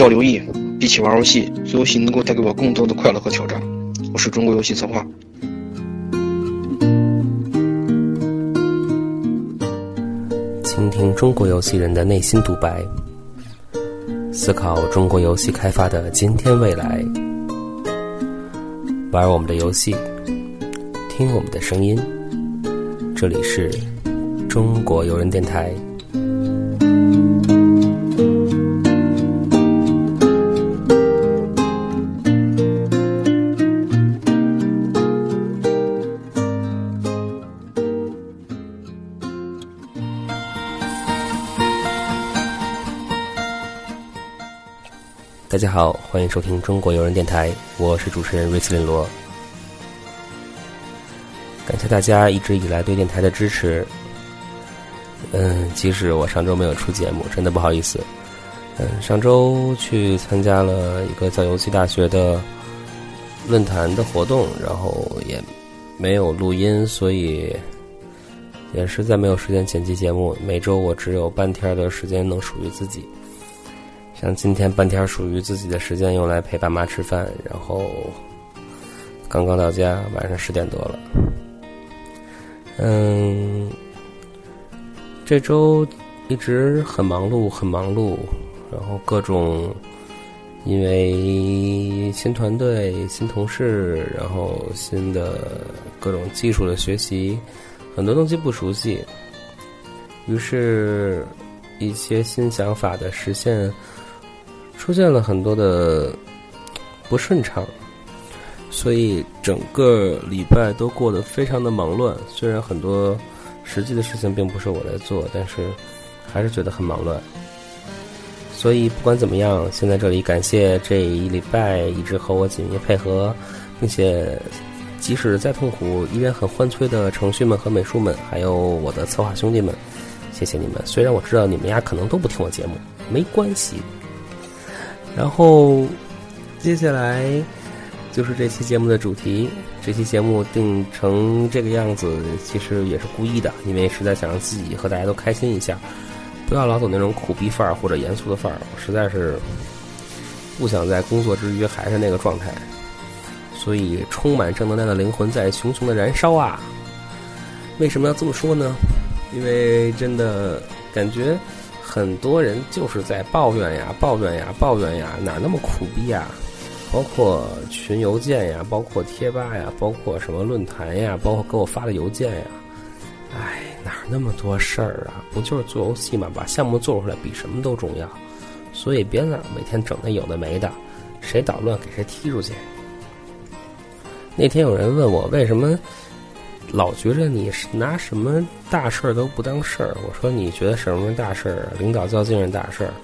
交流意义。比起玩游戏，游戏能够带给我更多的快乐和挑战。我是中国游戏策划。倾听中国游戏人的内心独白，思考中国游戏开发的今天未来，玩我们的游戏，听我们的声音。这里是中国游人电台。好，欢迎收听中国游人电台，我是主持人瑞斯林罗。感谢大家一直以来对电台的支持。嗯，即使我上周没有出节目，真的不好意思。嗯，上周去参加了一个叫游戏大学的论坛的活动，然后也没有录音，所以也实在没有时间剪辑节目。每周我只有半天的时间能属于自己。像今天半天属于自己的时间用来陪爸妈吃饭，然后刚刚到家，晚上十点多了。嗯，这周一直很忙碌，很忙碌，然后各种因为新团队、新同事，然后新的各种技术的学习，很多东西不熟悉，于是，一些新想法的实现。出现了很多的不顺畅，所以整个礼拜都过得非常的忙乱。虽然很多实际的事情并不是我在做，但是还是觉得很忙乱。所以不管怎么样，先在这里感谢这一礼拜一直和我紧密配合，并且即使再痛苦依然很欢催的程序们和美术们，还有我的策划兄弟们，谢谢你们。虽然我知道你们呀可能都不听我节目，没关系。然后，接下来就是这期节目的主题。这期节目定成这个样子，其实也是故意的，因为实在想让自己和大家都开心一下，不要老走那种苦逼范儿或者严肃的范儿。我实在是不想在工作之余还是那个状态，所以充满正能量的灵魂在熊熊的燃烧啊！为什么要这么说呢？因为真的感觉。很多人就是在抱怨呀，抱怨呀，抱怨呀，哪那么苦逼呀？包括群邮件呀，包括贴吧呀，包括什么论坛呀，包括给我发的邮件呀。哎，哪那么多事儿啊？不就是做游戏嘛，把项目做出来比什么都重要。所以别老每天整那有的没的，谁捣乱给谁踢出去。那天有人问我为什么。老觉着你拿什么大事儿都不当事儿，我说你觉得什么大事儿？领导较劲是大事儿，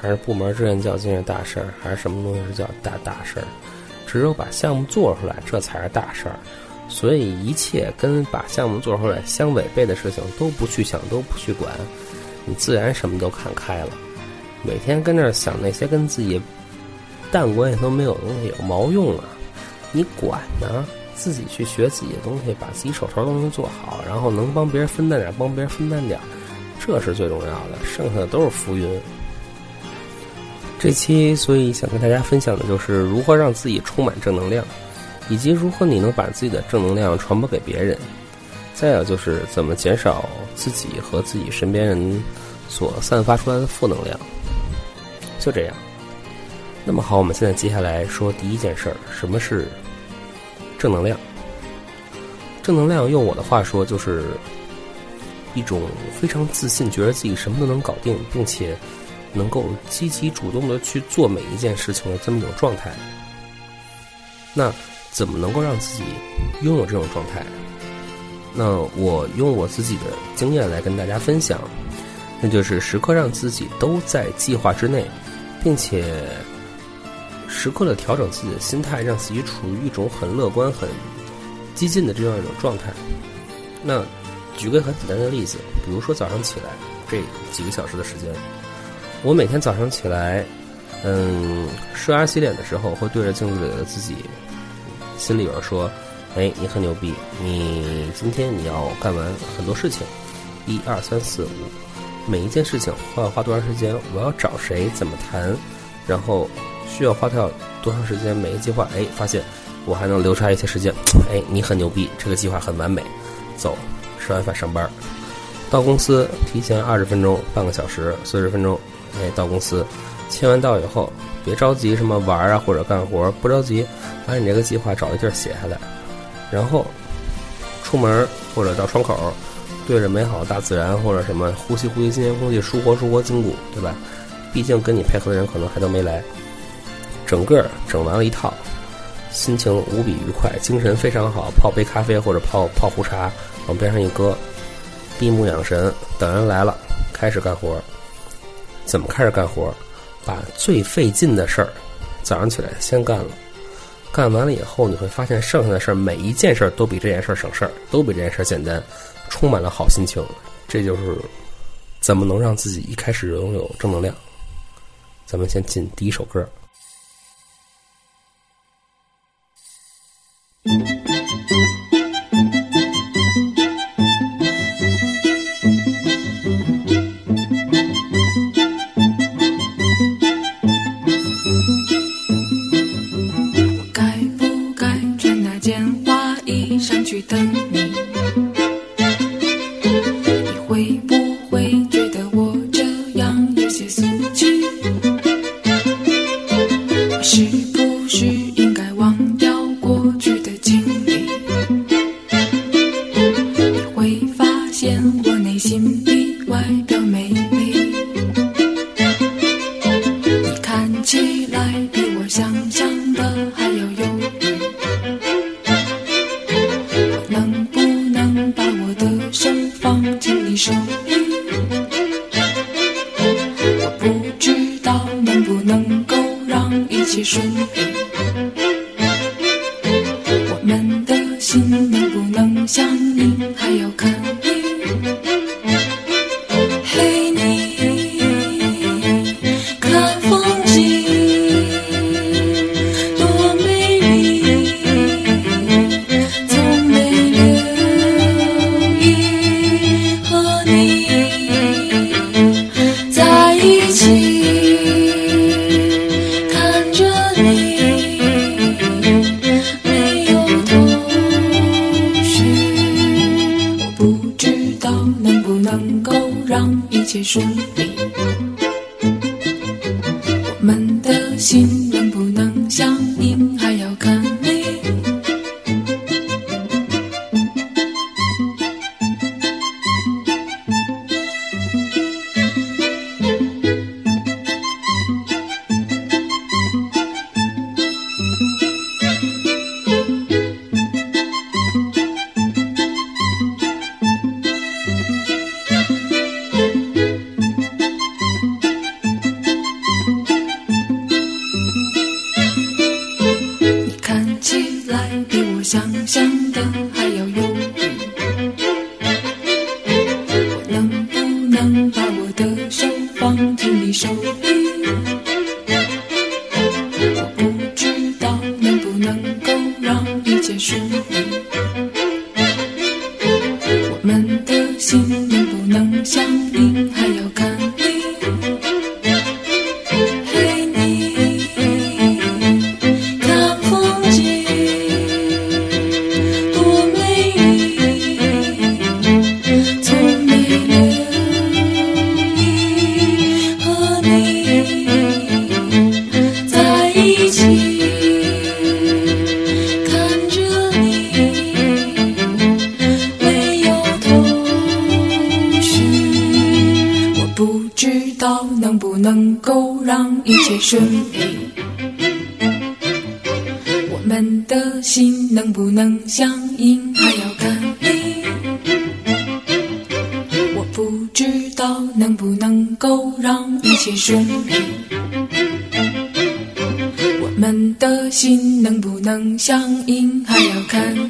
还是部门之间较劲是大事儿，还是什么东西是叫大大事儿？只有把项目做出来，这才是大事儿。所以一切跟把项目做出来相违背的事情都不去想，都不去管，你自然什么都看开了。每天跟那儿想那些跟自己蛋关系都没有东西，有毛用啊？你管呢？自己去学自己的东西，把自己手头的东西做好，然后能帮别人分担点，帮别人分担点，这是最重要的，剩下的都是浮云。这期所以想跟大家分享的就是如何让自己充满正能量，以及如何你能把自己的正能量传播给别人。再有就是怎么减少自己和自己身边人所散发出来的负能量。就这样。那么好，我们现在接下来说第一件事儿，什么是？正能量，正能量用我的话说，就是一种非常自信，觉得自己什么都能搞定，并且能够积极主动的去做每一件事情的这么一种状态。那怎么能够让自己拥有这种状态？那我用我自己的经验来跟大家分享，那就是时刻让自己都在计划之内，并且。时刻的调整自己的心态，让自己处于一种很乐观、很激进的这样一种状态。那举个很简单的例子，比如说早上起来这几个小时的时间，我每天早上起来，嗯，刷牙洗脸的时候，会对着镜子里的自己，心里边说：“哎，你很牛逼，你今天你要干完很多事情，一二三四五，每一件事情花要花多长时间？我要找谁？怎么谈？”然后需要花掉多长时间？每个计划，哎，发现我还能留出来一些时间，哎，你很牛逼，这个计划很完美，走，吃完饭上班，到公司提前二十分钟、半个小时、四十分钟，哎，到公司，签完到以后，别着急什么玩啊或者干活，不着急，把你这个计划找一地儿写下来，然后出门或者到窗口。对着美好大自然或者什么呼吸呼吸新鲜空气，舒活舒活筋骨，对吧？毕竟跟你配合的人可能还都没来。整个整完了一套，心情无比愉快，精神非常好，泡杯咖啡或者泡泡壶茶，往边上一搁，闭目养神，等人来了，开始干活。怎么开始干活？把最费劲的事儿早上起来先干了，干完了以后，你会发现剩下的事儿每一件事儿都比这件事儿省事儿，都比这件事儿简单。充满了好心情，这就是怎么能让自己一开始拥有正能量。咱们先进第一首歌。我该不该穿那件花衣裳去等你？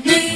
要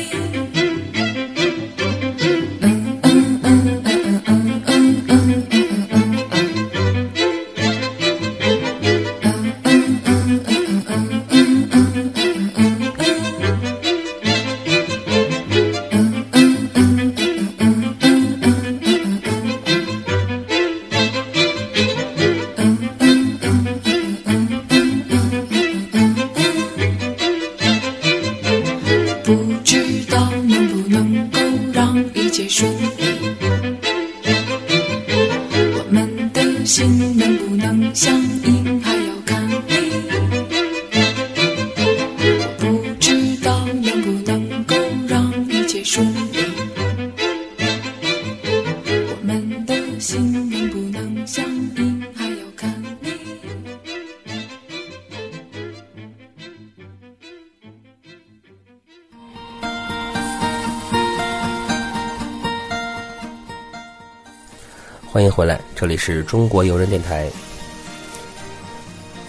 是中国游人电台。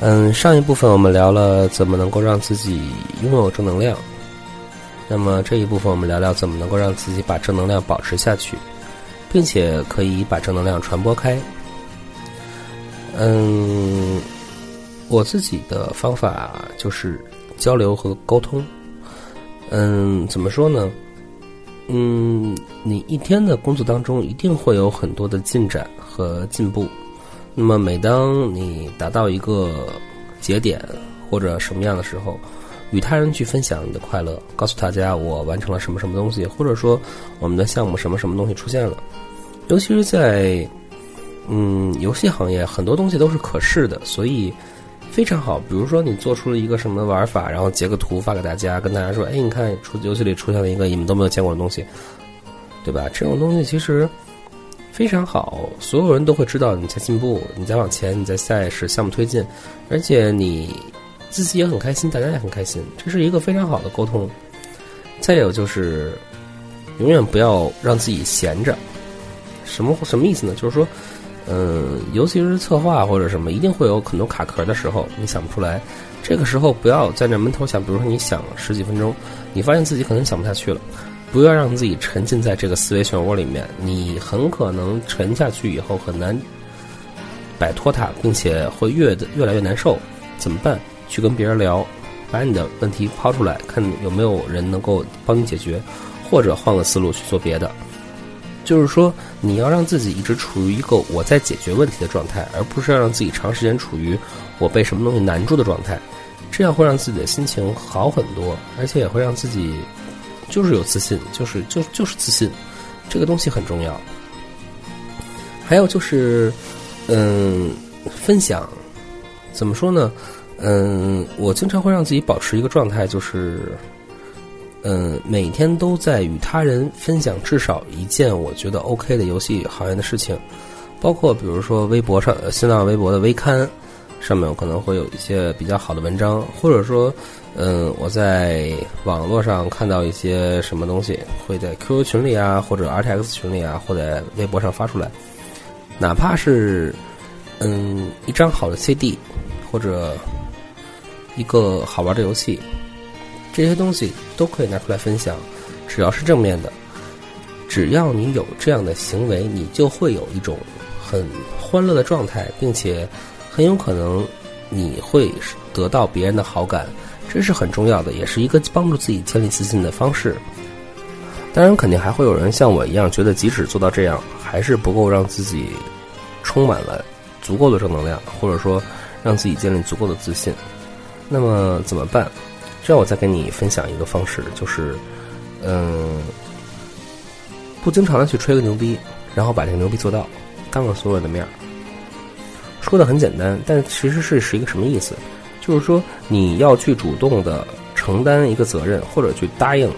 嗯，上一部分我们聊了怎么能够让自己拥有正能量，那么这一部分我们聊聊怎么能够让自己把正能量保持下去，并且可以把正能量传播开。嗯，我自己的方法就是交流和沟通。嗯，怎么说呢？嗯，你一天的工作当中一定会有很多的进展和进步。那么，每当你达到一个节点或者什么样的时候，与他人去分享你的快乐，告诉大家我完成了什么什么东西，或者说我们的项目什么什么东西出现了。尤其是在嗯游戏行业，很多东西都是可视的，所以非常好。比如说，你做出了一个什么玩法，然后截个图发给大家，跟大家说：“哎，你看，出游戏里出现了一个你们都没有见过的东西，对吧？”这种东西其实非常好，所有人都会知道你在进步，你在往前，你在赛事项目推进，而且你自己也很开心，大家也很开心，这是一个非常好的沟通。再有就是，永远不要让自己闲着。什么什么意思呢？就是说，嗯，尤其是策划或者什么，一定会有很多卡壳的时候，你想不出来。这个时候不要在那闷头想，比如说你想十几分钟，你发现自己可能想不下去了，不要让自己沉浸在这个思维漩涡里面，你很可能沉下去以后很难摆脱它，并且会越越来越难受。怎么办？去跟别人聊，把你的问题抛出来，看有没有人能够帮你解决，或者换个思路去做别的。就是说，你要让自己一直处于一个我在解决问题的状态，而不是要让自己长时间处于我被什么东西难住的状态。这样会让自己的心情好很多，而且也会让自己就是有自信，就是就就是自信，这个东西很重要。还有就是，嗯，分享怎么说呢？嗯，我经常会让自己保持一个状态，就是。嗯，每天都在与他人分享至少一件我觉得 OK 的游戏行业的事情，包括比如说微博上、新浪微博的微刊上面，我可能会有一些比较好的文章，或者说，嗯，我在网络上看到一些什么东西，会在 QQ 群里啊，或者 RTX 群里啊，或者微博上发出来，哪怕是嗯一张好的 CD，或者一个好玩的游戏。这些东西都可以拿出来分享，只要是正面的，只要你有这样的行为，你就会有一种很欢乐的状态，并且很有可能你会得到别人的好感，这是很重要的，也是一个帮助自己建立自信的方式。当然，肯定还会有人像我一样，觉得即使做到这样，还是不够让自己充满了足够的正能量，或者说让自己建立足够的自信。那么怎么办？这样，我再给你分享一个方式，就是，嗯，不经常的去吹个牛逼，然后把这个牛逼做到，当着所有人的面儿。说的很简单，但其实是是一个什么意思？就是说，你要去主动的承担一个责任，或者去答应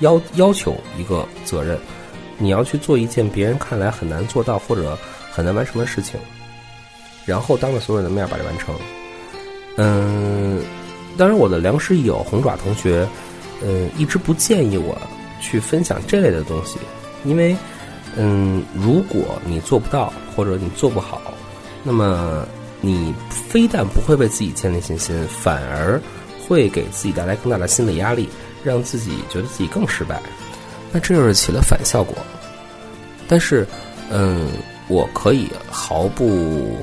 要要求一个责任，你要去做一件别人看来很难做到或者很难完成的事情，然后当着所有人的面把它完成。嗯。当然，我的良师益友红爪同学，嗯，一直不建议我去分享这类的东西，因为，嗯，如果你做不到或者你做不好，那么你非但不会为自己建立信心，反而会给自己带来更大的心理压力，让自己觉得自己更失败，那这就是起了反效果。但是，嗯，我可以毫不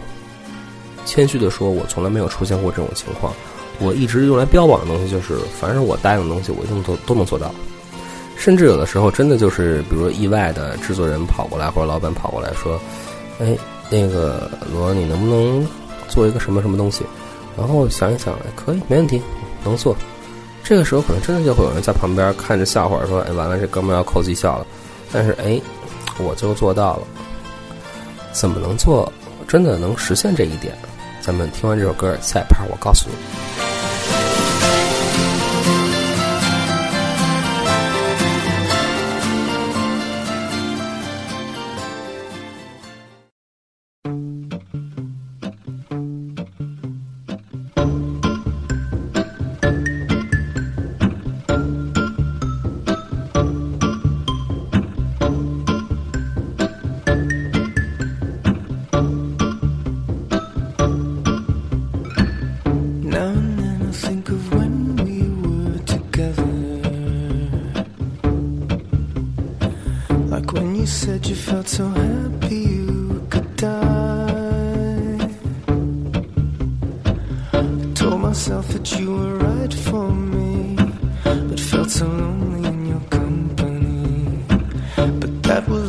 谦虚的说，我从来没有出现过这种情况。我一直用来标榜的东西就是，凡是我答应的东西，我一定都都能做到。甚至有的时候，真的就是，比如说意外的制作人跑过来，或者老板跑过来说：“哎，那个罗，你能不能做一个什么什么东西？然后想一想，可以，没问题，能做。这个时候可能真的就会有人在旁边看着笑话，说：“哎，完了，这哥们要扣绩效了。”但是，哎，我就做到了。怎么能做？真的能实现这一点？咱们听完这首歌，下一盘，我告诉你。felt so lonely in your company, but that was.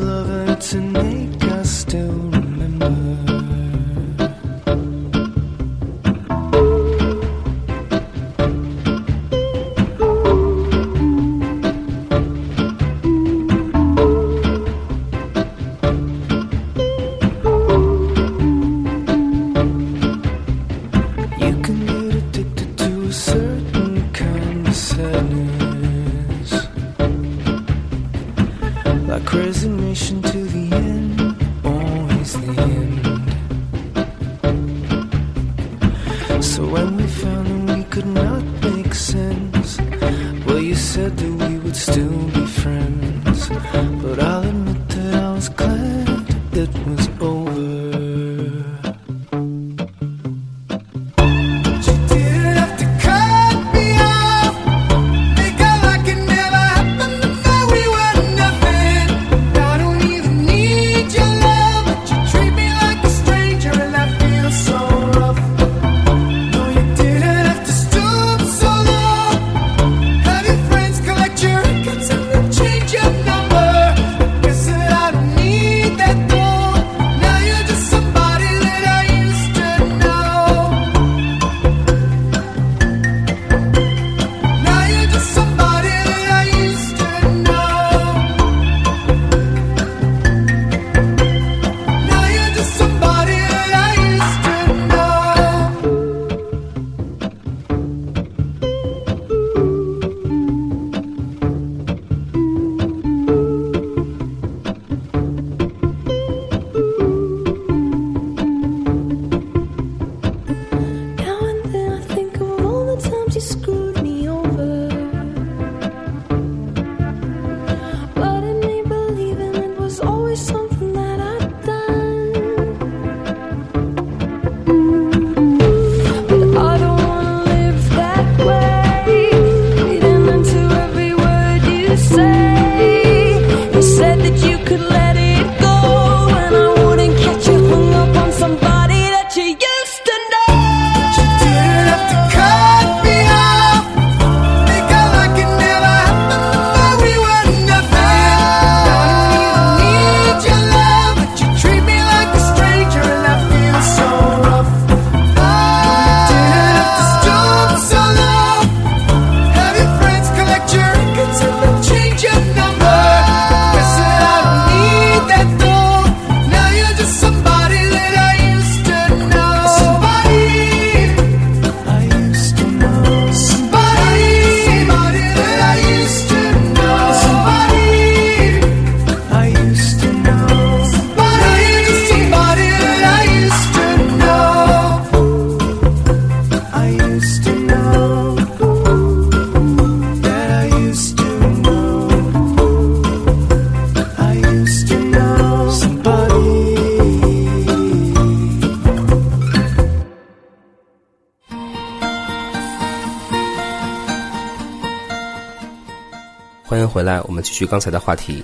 继续刚才的话题。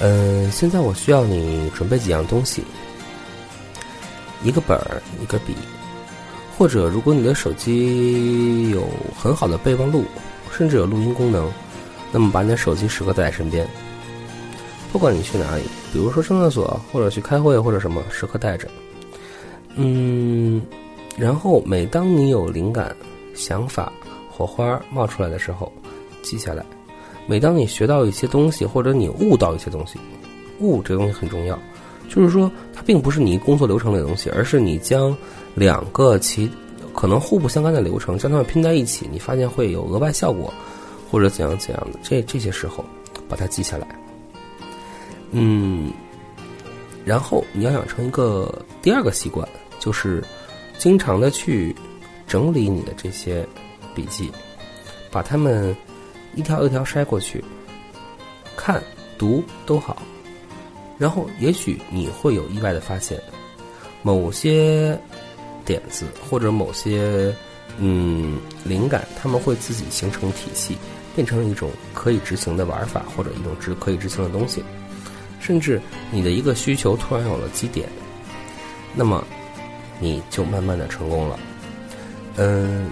嗯现在我需要你准备几样东西。一个本儿一个笔。或者如果你的手机有很好的备忘录甚至有录音功能那么把你的手机时刻带在身边。不管你去哪里比如说上厕所或者去开会或者什么时刻带着。嗯然后每当你有灵感想法火花冒出来的时候记下来。每当你学到一些东西，或者你悟到一些东西，悟这个东西很重要，就是说它并不是你工作流程里的东西，而是你将两个其可能互不相干的流程将它们拼在一起，你发现会有额外效果，或者怎样怎样的，这这些时候把它记下来。嗯，然后你要养成一个第二个习惯，就是经常的去整理你的这些笔记，把它们一条一条筛过去，看、读都好。然后也许你会有意外的发现，某些点子或者某些嗯灵感，他们会自己形成体系，变成一种可以执行的玩法，或者一种执可以执行的东西。甚至你的一个需求突然有了基点，那么你就慢慢的成功了。嗯，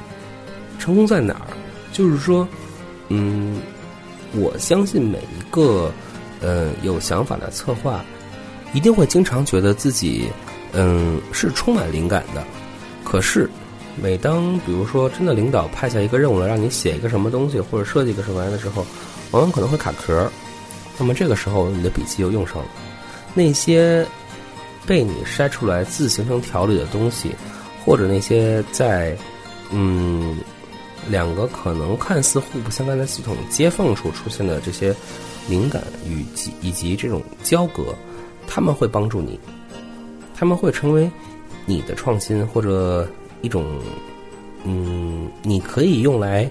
成功在哪儿？就是说，嗯，我相信每一个呃有想法的策划，一定会经常觉得自己嗯是充满灵感的。可是，每当比如说真的领导派下一个任务来让你写一个什么东西或者设计一个什么玩意的时候，往往可能会卡壳。那么这个时候，你的笔记又用上了。那些被你筛出来自形成条理的东西，或者那些在嗯两个可能看似互不相干的系统接缝处出现的这些灵感与及以及这种交隔，他们会帮助你，他们会成为你的创新或者一种嗯，你可以用来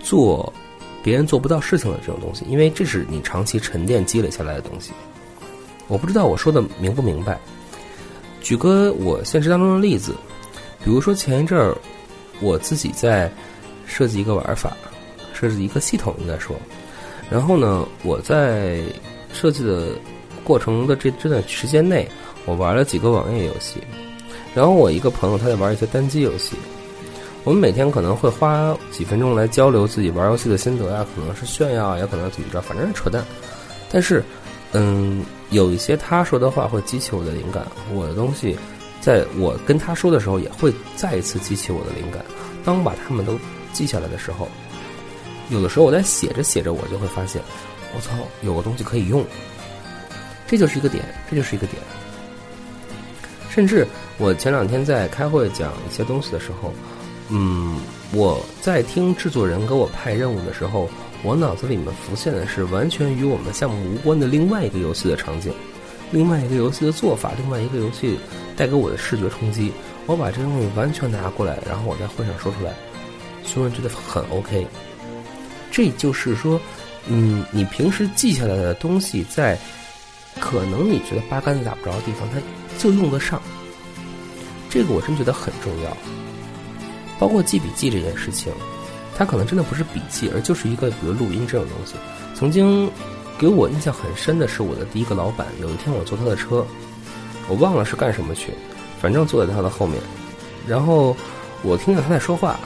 做。别人做不到事情的这种东西，因为这是你长期沉淀积累下来的东西。我不知道我说的明不明白。举个我现实当中的例子，比如说前一阵儿我自己在设计一个玩法，设计一个系统应该说，然后呢，我在设计的过程的这这段时间内，我玩了几个网页游戏，然后我一个朋友他在玩一些单机游戏。我们每天可能会花几分钟来交流自己玩游戏的心得呀，可能是炫耀，也可能怎么着，反正是扯淡。但是，嗯，有一些他说的话会激起我的灵感，我的东西，在我跟他说的时候，也会再一次激起我的灵感。当把他们都记下来的时候，有的时候我在写着写着，我就会发现，我操，有个东西可以用。这就是一个点，这就是一个点。甚至我前两天在开会讲一些东西的时候。嗯，我在听制作人给我派任务的时候，我脑子里面浮现的是完全与我们项目无关的另外一个游戏的场景，另外一个游戏的做法，另外一个游戏带给我的视觉冲击。我把这东西完全拿过来，然后我在会上说出来，所有人觉得很 OK。这就是说，嗯，你平时记下来的东西，在可能你觉得八竿子打不着的地方，它就用得上。这个我真觉得很重要。包括记笔记这件事情，它可能真的不是笔记，而就是一个比如录音这种东西。曾经给我印象很深的是我的第一个老板，有一天我坐他的车，我忘了是干什么去，反正坐在他的后面，然后我听见他在说话，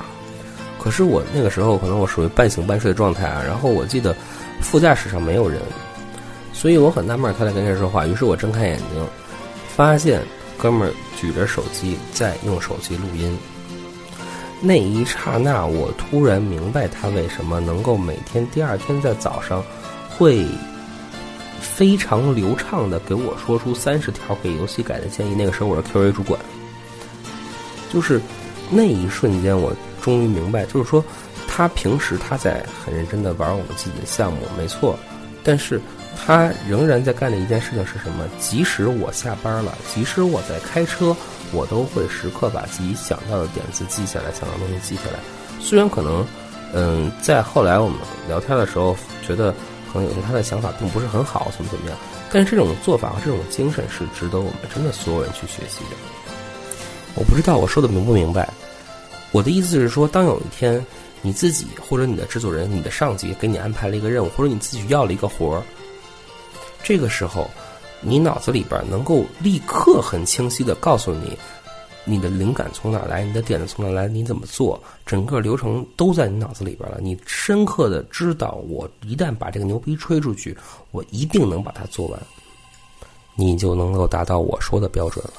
可是我那个时候可能我属于半醒半睡的状态啊，然后我记得副驾驶上没有人，所以我很纳闷他在跟谁说话，于是我睁开眼睛，发现哥们儿举着手机在用手机录音。那一刹那，我突然明白他为什么能够每天第二天在早上，会非常流畅的给我说出三十条给游戏改的建议。那个时候我是 QA 主管，就是那一瞬间，我终于明白，就是说他平时他在很认真的玩我们自己的项目，没错，但是他仍然在干的一件事情是什么？即使我下班了，即使我在开车。我都会时刻把自己想到的点子记下来，想到的东西记下来。虽然可能，嗯，在后来我们聊天的时候，觉得可能有些他的想法并不是很好，怎么怎么样，但是这种做法和这种精神是值得我们真的所有人去学习的。我不知道我说的明不明白。我的意思是说，当有一天你自己或者你的制作人、你的上级给你安排了一个任务，或者你自己要了一个活儿，这个时候。你脑子里边能够立刻很清晰的告诉你，你的灵感从哪来，你的点子从哪来，你怎么做，整个流程都在你脑子里边了。你深刻的知道，我一旦把这个牛逼吹出去，我一定能把它做完，你就能够达到我说的标准了。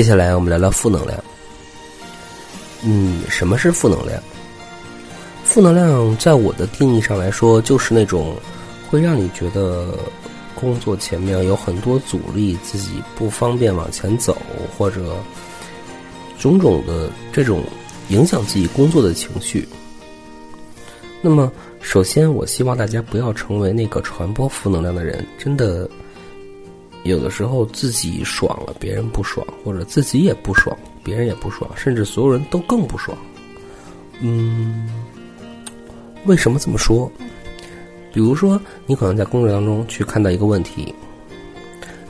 接下来我们聊聊负能量。嗯，什么是负能量？负能量在我的定义上来说，就是那种会让你觉得工作前面有很多阻力，自己不方便往前走，或者种种的这种影响自己工作的情绪。那么，首先我希望大家不要成为那个传播负能量的人。真的，有的时候自己爽了，别人不爽，或者自己也不爽，别人也不爽，甚至所有人都更不爽。嗯，为什么这么说？比如说，你可能在工作当中去看到一个问题，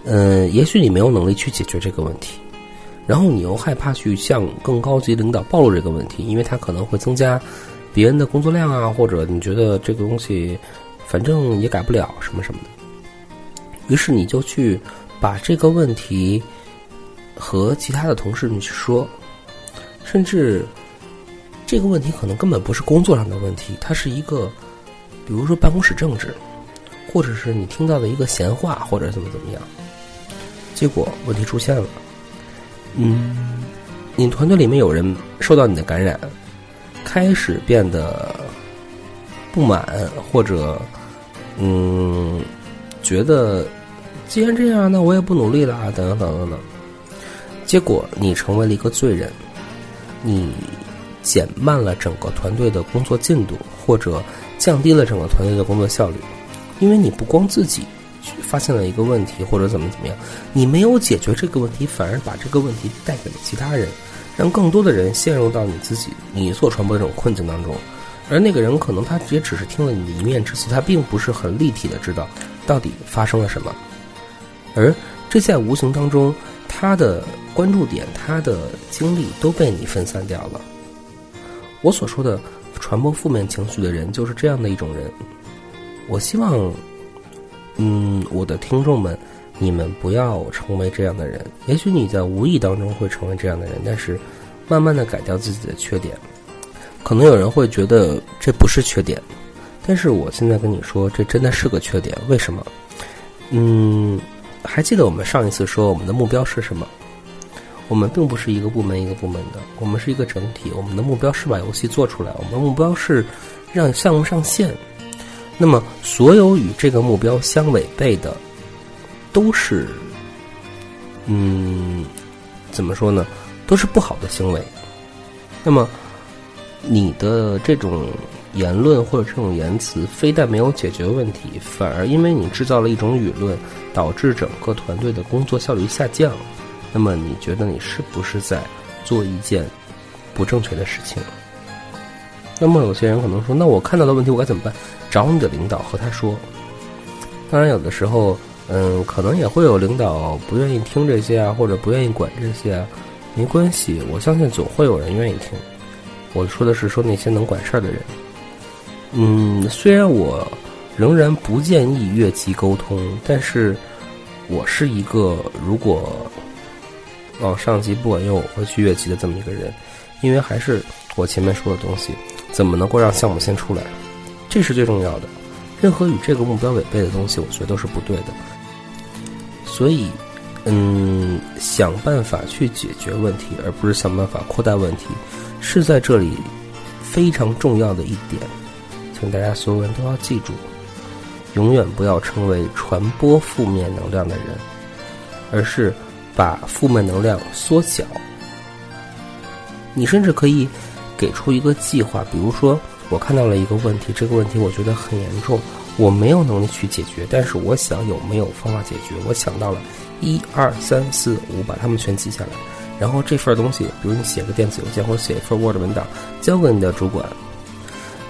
嗯，也许你没有能力去解决这个问题，然后你又害怕去向更高级领导暴露这个问题，因为他可能会增加别人的工作量啊，或者你觉得这个东西反正也改不了什么什么的，于是你就去把这个问题和其他的同事们去说，甚至这个问题可能根本不是工作上的问题，它是一个。比如说办公室政治，或者是你听到的一个闲话，或者怎么怎么样，结果问题出现了。嗯，你团队里面有人受到你的感染，开始变得不满，或者嗯，觉得既然这样，那我也不努力了啊，等等等等等。结果你成为了一个罪人，你减慢了整个团队的工作进度，或者。降低了整个团队的工作效率，因为你不光自己发现了一个问题或者怎么怎么样，你没有解决这个问题，反而把这个问题带给了其他人，让更多的人陷入到你自己你所传播的这种困境当中，而那个人可能他也只是听了你的一面之词，他并不是很立体的知道到底发生了什么，而这在无形当中，他的关注点、他的精力都被你分散掉了。我所说的。传播负面情绪的人就是这样的一种人。我希望，嗯，我的听众们，你们不要成为这样的人。也许你在无意当中会成为这样的人，但是慢慢的改掉自己的缺点。可能有人会觉得这不是缺点，但是我现在跟你说，这真的是个缺点。为什么？嗯，还记得我们上一次说我们的目标是什么？我们并不是一个部门一个部门的，我们是一个整体。我们的目标是把游戏做出来，我们的目标是让项目上线。那么，所有与这个目标相违背的，都是，嗯，怎么说呢？都是不好的行为。那么，你的这种言论或者这种言辞，非但没有解决问题，反而因为你制造了一种舆论，导致整个团队的工作效率下降。那么你觉得你是不是在做一件不正确的事情？那么有些人可能说：“那我看到的问题我该怎么办？”找你的领导和他说。当然，有的时候，嗯，可能也会有领导不愿意听这些啊，或者不愿意管这些啊。没关系，我相信总会有人愿意听。我说的是说那些能管事儿的人。嗯，虽然我仍然不建议越级沟通，但是我是一个如果。往上级不管用，我会去越级的这么一个人，因为还是我前面说的东西，怎么能够让项目先出来，这是最重要的。任何与这个目标违背的东西，我觉得都是不对的。所以，嗯，想办法去解决问题，而不是想办法扩大问题，是在这里非常重要的一点。请大家所有人都要记住，永远不要成为传播负面能量的人，而是。把负面能量缩小，你甚至可以给出一个计划，比如说，我看到了一个问题，这个问题我觉得很严重，我没有能力去解决，但是我想有没有方法解决？我想到了一二三四五，把它们全记下来，然后这份东西，比如你写个电子邮件或者写一份 Word 文档，交给你的主管，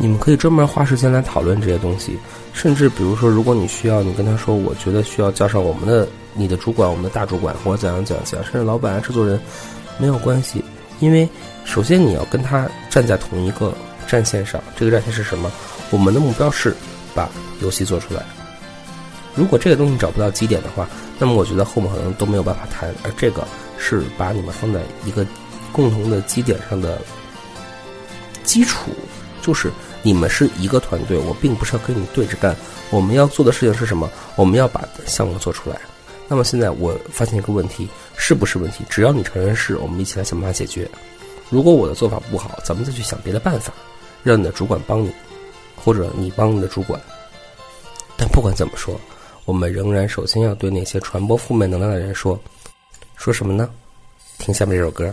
你们可以专门花时间来讨论这些东西，甚至比如说，如果你需要，你跟他说，我觉得需要叫上我们的。你的主管，我们的大主管，或者怎样怎样怎样，甚至老板啊、制作人，没有关系，因为首先你要跟他站在同一个战线上。这个战线是什么？我们的目标是把游戏做出来。如果这个东西找不到基点的话，那么我觉得后面可能都没有办法谈。而这个是把你们放在一个共同的基点上的基础，就是你们是一个团队，我并不是要跟你对着干。我们要做的事情是什么？我们要把项目做出来。那么现在我发现一个问题，是不是问题？只要你承认是，我们一起来想办法解决。如果我的做法不好，咱们再去想别的办法，让你的主管帮你，或者你帮你的主管。但不管怎么说，我们仍然首先要对那些传播负面能量的人说，说什么呢？听下面这首歌。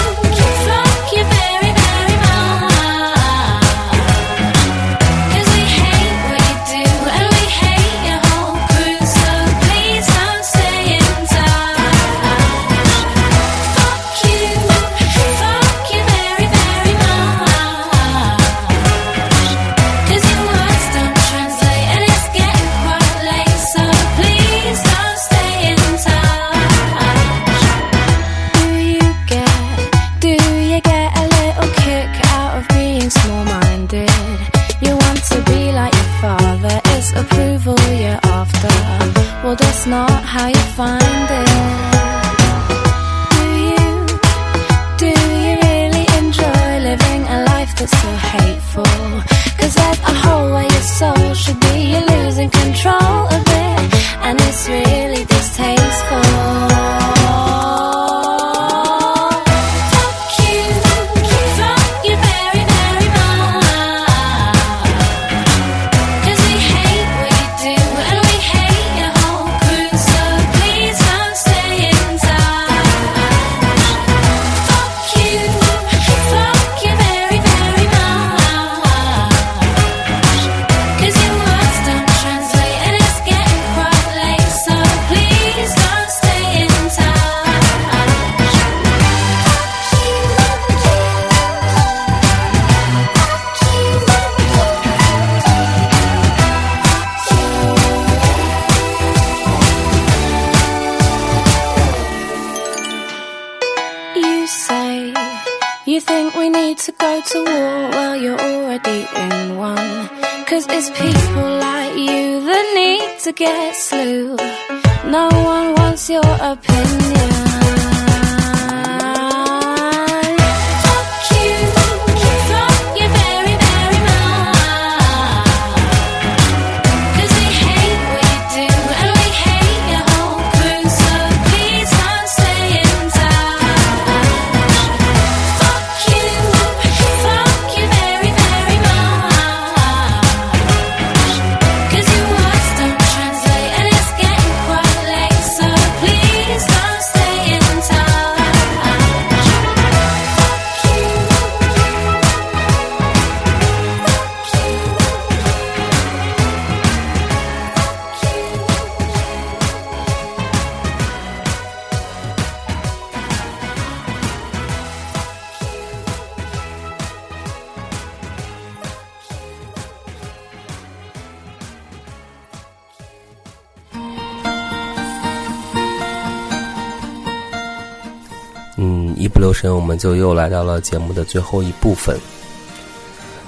就又来到了节目的最后一部分。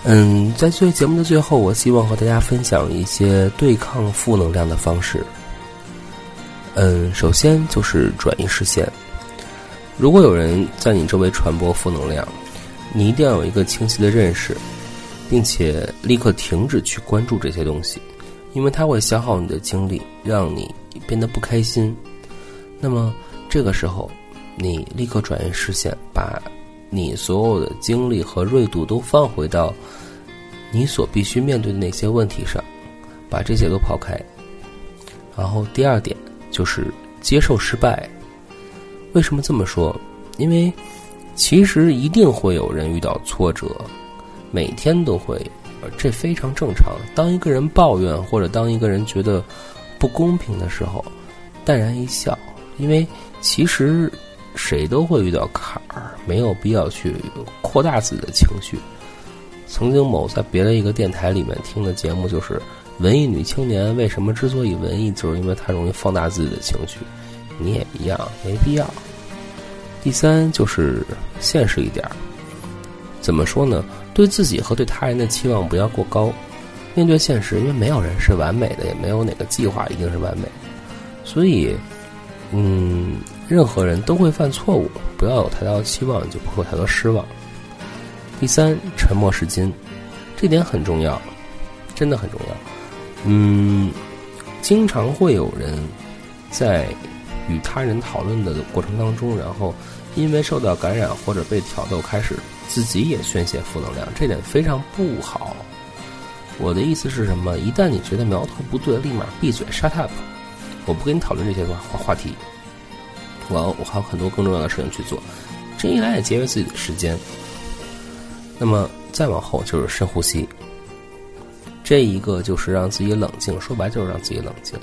嗯，在最节目的最后，我希望和大家分享一些对抗负能量的方式。嗯，首先就是转移视线。如果有人在你周围传播负能量，你一定要有一个清晰的认识，并且立刻停止去关注这些东西，因为它会消耗你的精力，让你变得不开心。那么这个时候，你立刻转移视线，把你所有的精力和锐度都放回到你所必须面对的那些问题上，把这些都抛开。然后第二点就是接受失败。为什么这么说？因为其实一定会有人遇到挫折，每天都会，这非常正常。当一个人抱怨或者当一个人觉得不公平的时候，淡然一笑，因为其实谁都会遇到坎儿，没有必要去扩大自己的情绪。曾经某在别的一个电台里面听的节目就是文艺女青年为什么之所以文艺，就是因为她容易放大自己的情绪。你也一样，没必要。第三就是现实一点儿，怎么说呢？对自己和对他人的期望不要过高。面对现实，因为没有人是完美的，也没有哪个计划一定是完美的，所以，嗯，任何人都会犯错误，不要有太大的期望，就不会有太多失望。第三，沉默是金，这点很重要，真的很重要。嗯，经常会有人在与他人讨论的过程当中，然后因为受到感染或者被挑逗，开始自己也宣泄负能量，这点非常不好。我的意思是什么？一旦你觉得苗头不对，立马闭嘴，shut up！我不跟你讨论这些话话题我我还有很多更重要的事情去做，这一来也节约自己的时间。那么再往后就是深呼吸，这一个就是让自己冷静，说白就是让自己冷静。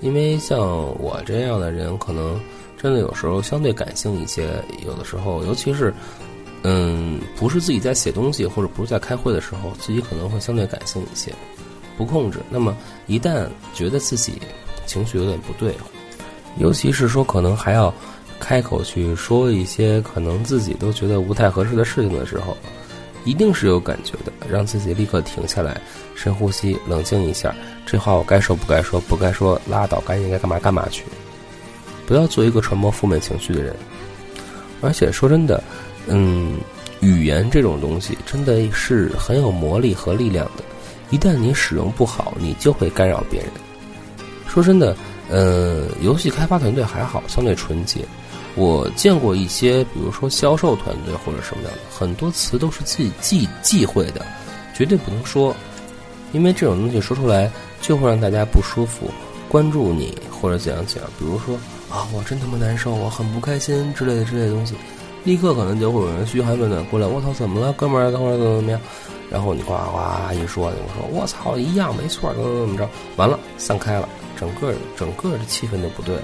因为像我这样的人，可能真的有时候相对感性一些，有的时候，尤其是嗯，不是自己在写东西或者不是在开会的时候，自己可能会相对感性一些，不控制。那么一旦觉得自己情绪有点不对，尤其是说可能还要开口去说一些可能自己都觉得不太合适的事情的时候，一定是有感觉的，让自己立刻停下来，深呼吸，冷静一下。这话我该说不该说，不该说拉倒，该应该干嘛干嘛去。不要做一个传播负面情绪的人。而且说真的，嗯，语言这种东西真的是很有魔力和力量的。一旦你使用不好，你就会干扰别人。说真的，呃，游戏开发团队还好，相对纯洁。我见过一些，比如说销售团队或者什么样的，很多词都是自己忌忌讳的，绝对不能说，因为这种东西说出来就会让大家不舒服，关注你或者怎样怎样。比如说啊，我真他妈难受，我很不开心之类的之类的东西，立刻可能就会有人嘘寒问暖过来，我操，怎么了，哥们儿，等会儿怎么怎么样？然后你呱呱一说，我说我操，一样没错，怎么怎么着，完了散开了，整个整个的气氛就不对了。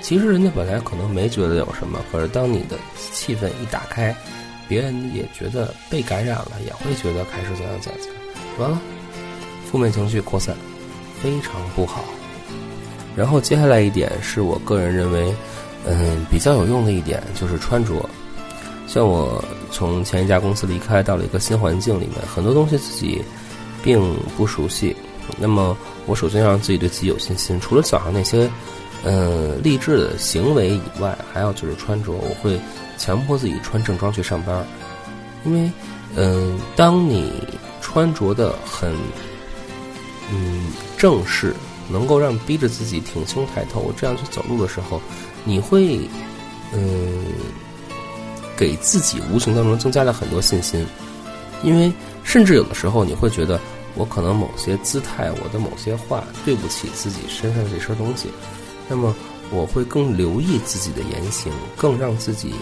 其实人家本来可能没觉得有什么，可是当你的气氛一打开，别人也觉得被感染了，也会觉得开始怎样怎样怎样，完了，负面情绪扩散，非常不好。然后接下来一点是我个人认为，嗯，比较有用的一点就是穿着。像我从前一家公司离开，到了一个新环境里面，很多东西自己并不熟悉。那么我首先要让自己对自己有信心，除了早上那些。嗯，励志的行为以外，还有就是穿着，我会强迫自己穿正装去上班，因为，嗯，当你穿着的很，嗯，正式，能够让逼着自己挺胸抬头这样去走路的时候，你会，嗯，给自己无形当中增加了很多信心，因为甚至有的时候你会觉得，我可能某些姿态，我的某些话对不起自己身上这身东西。那么我会更留意自己的言行，更让自己，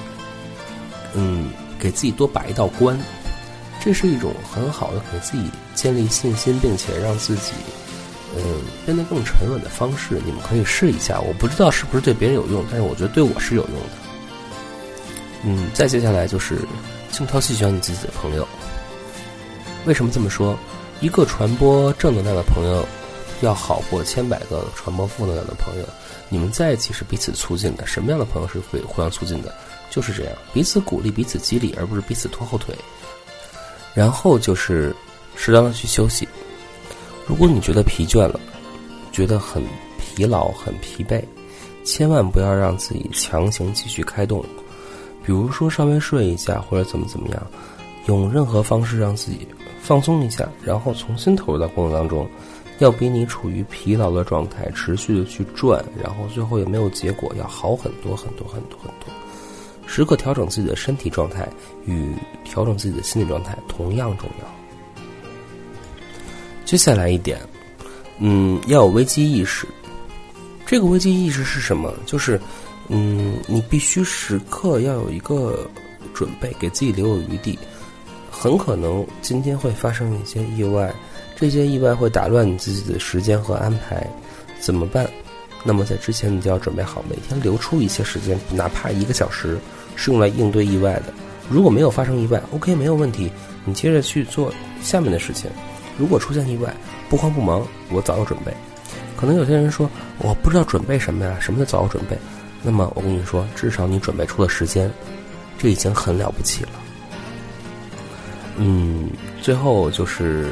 嗯，给自己多把一道关，这是一种很好的给自己建立信心，并且让自己，嗯，变得更沉稳的方式。你们可以试一下，我不知道是不是对别人有用，但是我觉得对我是有用的。嗯，再接下来就是精挑细选你自己的朋友。为什么这么说？一个传播正能量的朋友，要好过千百个传播负能量的朋友。你们在一起是彼此促进的，什么样的朋友是会互相促进的？就是这样，彼此鼓励，彼此激励，而不是彼此拖后腿。然后就是适当的去休息。如果你觉得疲倦了，觉得很疲劳、很疲惫，千万不要让自己强行继续开动。比如说稍微睡一下，或者怎么怎么样，用任何方式让自己放松一下，然后重新投入到工作当中。要比你处于疲劳的状态，持续的去转，然后最后也没有结果，要好很多很多很多很多。时刻调整自己的身体状态与调整自己的心理状态同样重要。接下来一点，嗯，要有危机意识。这个危机意识是什么？就是，嗯，你必须时刻要有一个准备，给自己留有余地。很可能今天会发生一些意外。这些意外会打乱你自己的时间和安排，怎么办？那么在之前你就要准备好，每天留出一些时间，哪怕一个小时，是用来应对意外的。如果没有发生意外，OK，没有问题，你接着去做下面的事情。如果出现意外，不慌不忙，我早有准备。可能有些人说，我不知道准备什么呀？什么叫早有准备？那么我跟你说，至少你准备出了时间，这已经很了不起了。嗯，最后就是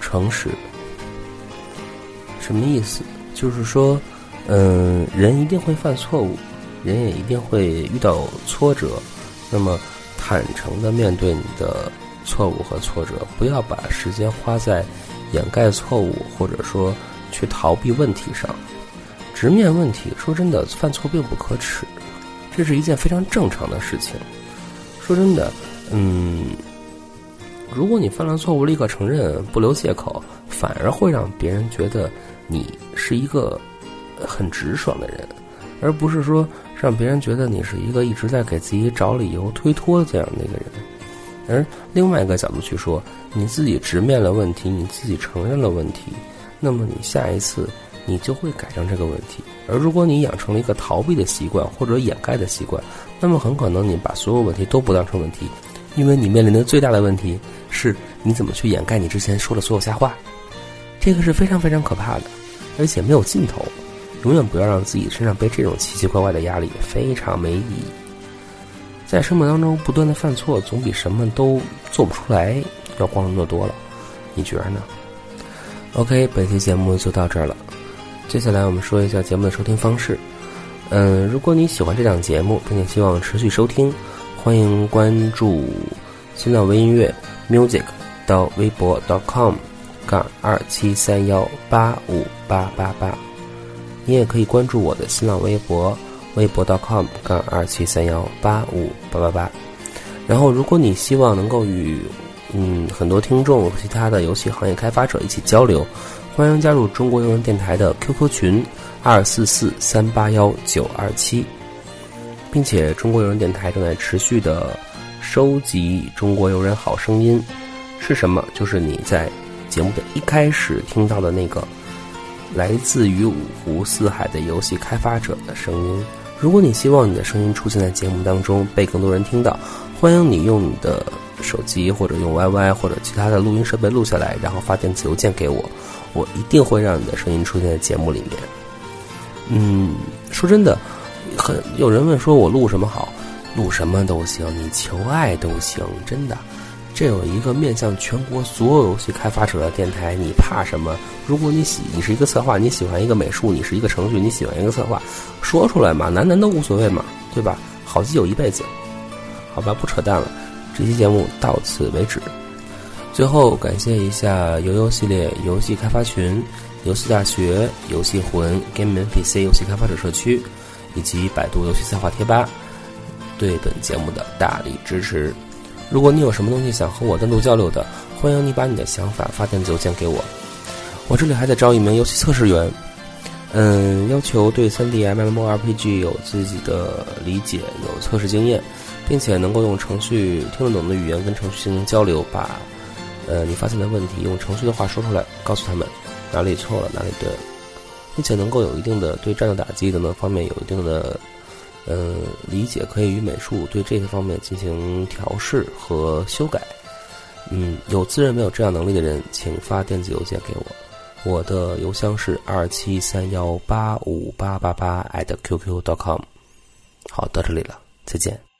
诚实，什么意思？就是说，嗯，人一定会犯错误，人也一定会遇到挫折。那么，坦诚的面对你的错误和挫折，不要把时间花在掩盖错误或者说去逃避问题上，直面问题。说真的，犯错并不可耻，这是一件非常正常的事情。说真的，嗯，如果你犯了错误立刻承认，不留借口，反而会让别人觉得你是一个很直爽的人，而不是说让别人觉得你是一个一直在给自己找理由推脱的这样的一个人。而另外一个角度去说，你自己直面了问题，你自己承认了问题，那么你下一次你就会改正这个问题。而如果你养成了一个逃避的习惯或者掩盖的习惯，那么很可能你把所有问题都不当成问题，因为你面临的最大的问题是你怎么去掩盖你之前说的所有瞎话，这个是非常非常可怕的，而且没有尽头。永远不要让自己身上背这种奇奇怪怪的压力，非常没意义。在生活当中不断的犯错，总比什么都做不出来要光荣的多了。你觉得呢？OK，本期节目就到这儿了。接下来我们说一下节目的收听方式。嗯，如果你喜欢这档节目，并且希望持续收听，欢迎关注新浪微音乐 music 到微博 .com 杠二七三幺八五八八八。你也可以关注我的新浪微博。微博 .com 杠二七三幺八五八八八，然后如果你希望能够与嗯很多听众、其他的游戏行业开发者一起交流，欢迎加入中国游人电台的 QQ 群二四四三八幺九二七，并且中国游人电台正在持续的收集中国游人好声音，是什么？就是你在节目的一开始听到的那个来自于五湖四海的游戏开发者的声音。如果你希望你的声音出现在节目当中，被更多人听到，欢迎你用你的手机或者用 YY 或者其他的录音设备录下来，然后发电子邮件给我，我一定会让你的声音出现在节目里面。嗯，说真的，很有人问说我录什么好，录什么都行，你求爱都行，真的。这有一个面向全国所有游戏开发者的电台，你怕什么？如果你喜，你是一个策划，你喜欢一个美术，你是一个程序，你喜欢一个策划，说出来嘛，男男都无所谓嘛，对吧？好基友一辈子，好吧，不扯淡了。这期节目到此为止。最后感谢一下游游系列游戏开发群、游戏大学、游戏魂、Game NPC 游戏开发者社区以及百度游戏策划贴吧对本节目的大力支持。如果你有什么东西想和我单独交流的，欢迎你把你的想法发电子邮件给我。我这里还在招一名游戏测试员，嗯，要求对 3D MMORPG 有自己的理解，有测试经验，并且能够用程序听得懂的语言跟程序进行交流，把呃你发现的问题用程序的话说出来，告诉他们哪里错了，哪里对了，并且能够有一定的对战斗打击等等方面有一定的。呃，理解可以与美术对这些方面进行调试和修改。嗯，有自认没有这样能力的人，请发电子邮件给我，我的邮箱是二七三幺八五八八八 @QQ.com。好，到这里了，再见。